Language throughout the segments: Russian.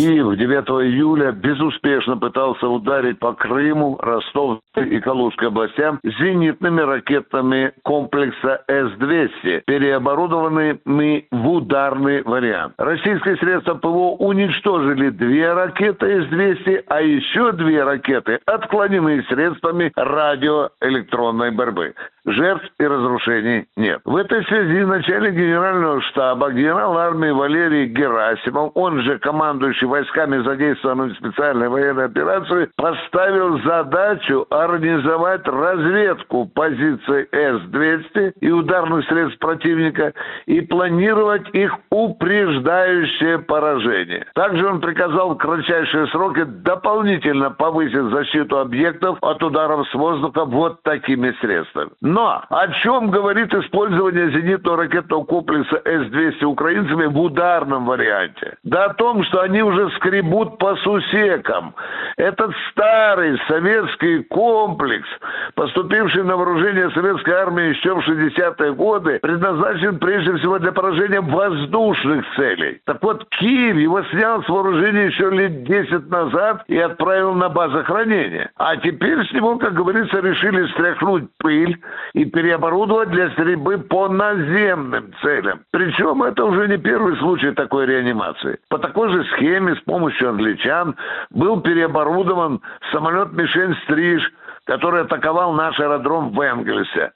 Киев 9 июля безуспешно пытался ударить по Крыму, Ростов и Калужской областям зенитными ракетами комплекса С-200, переоборудованными в ударный вариант. Российские средства ПВО уничтожили две ракеты С-200, а еще две ракеты отклонены средствами радиоэлектронной борьбы. Жертв и разрушений нет. В этой связи начальник генерального штаба, генерал армии Валерий Герасимов, он же командующий войсками, задействованными в специальной военной операции, поставил задачу организовать разведку позиций С-200 и ударных средств противника и планировать их упреждающее поражение. Также он приказал в кратчайшие сроки дополнительно повысить защиту объектов от ударов с воздуха вот такими средствами. Но о чем говорит использование зенитного ракетного комплекса С-200 украинцами в ударном варианте? Да о том, что они уже скребут по сусекам. Этот старый советский комплекс, поступивший на вооружение советской армии еще в 60-е годы, предназначен прежде всего для поражения воздушных целей. Так вот, Киев его снял с вооружения еще лет 10 назад и отправил на базу хранения. А теперь с него, как говорится, решили стряхнуть пыль, и переоборудовать для стрельбы по наземным целям. Причем это уже не первый случай такой реанимации. По такой же схеме с помощью англичан был переоборудован самолет «Мишень Стриж», который атаковал наш аэродром в Энгельсе.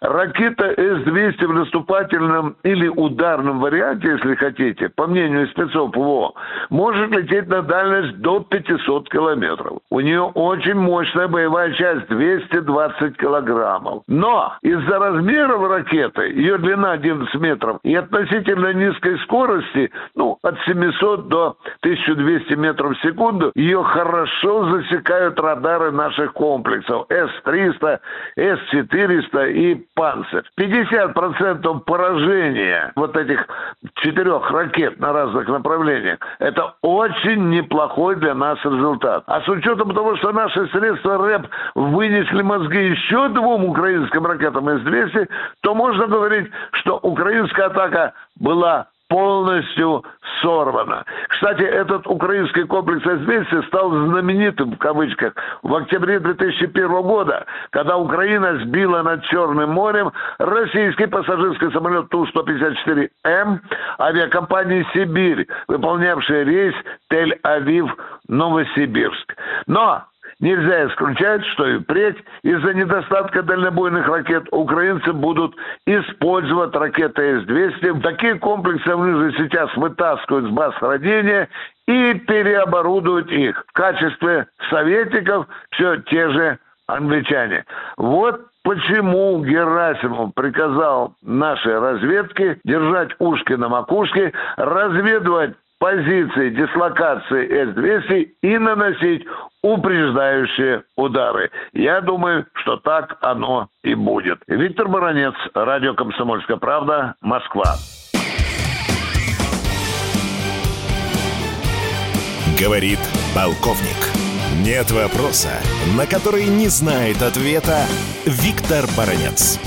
Ракета С-200 в наступательном или ударном варианте, если хотите, по мнению спецов ПВО, может лететь на дальность до 500 километров. У нее очень мощная боевая часть 220 килограммов. Но из-за размеров ракеты, ее длина 11 метров, и относительно низкой скорости, ну, от 700 до 1200 метров в секунду, ее хорошо засекают радары наших комплексов С-300, С-400 и «Панцирь». 50% поражения вот этих четырех ракет на разных направлениях – это очень неплохой для нас результат. А с учетом того, что наши средства РЭП вынесли мозги еще двум украинским ракетам С-200, то можно говорить, что украинская атака была полностью сорвана. Кстати, этот украинский комплекс С-200 стал знаменитым, в кавычках, в октябре 2001 года, когда Украина сбила над Черным морем российский пассажирский самолет Ту-154М авиакомпании «Сибирь», выполнявший рейс Тель-Авив-Новосибирск. Но Нельзя исключать, что и впредь из-за недостатка дальнобойных ракет украинцы будут использовать ракеты С-200. Такие комплексы же сейчас вытаскивают с баз хранения и переоборудуют их. В качестве советников все те же англичане. Вот почему Герасимов приказал нашей разведке держать ушки на макушке, разведывать позиции дислокации С-200 и наносить упреждающие удары. Я думаю, что так оно и будет. Виктор Баранец, радио «Комсомольская правда», Москва. Говорит полковник. Нет вопроса, на который не знает ответа Виктор Баранец.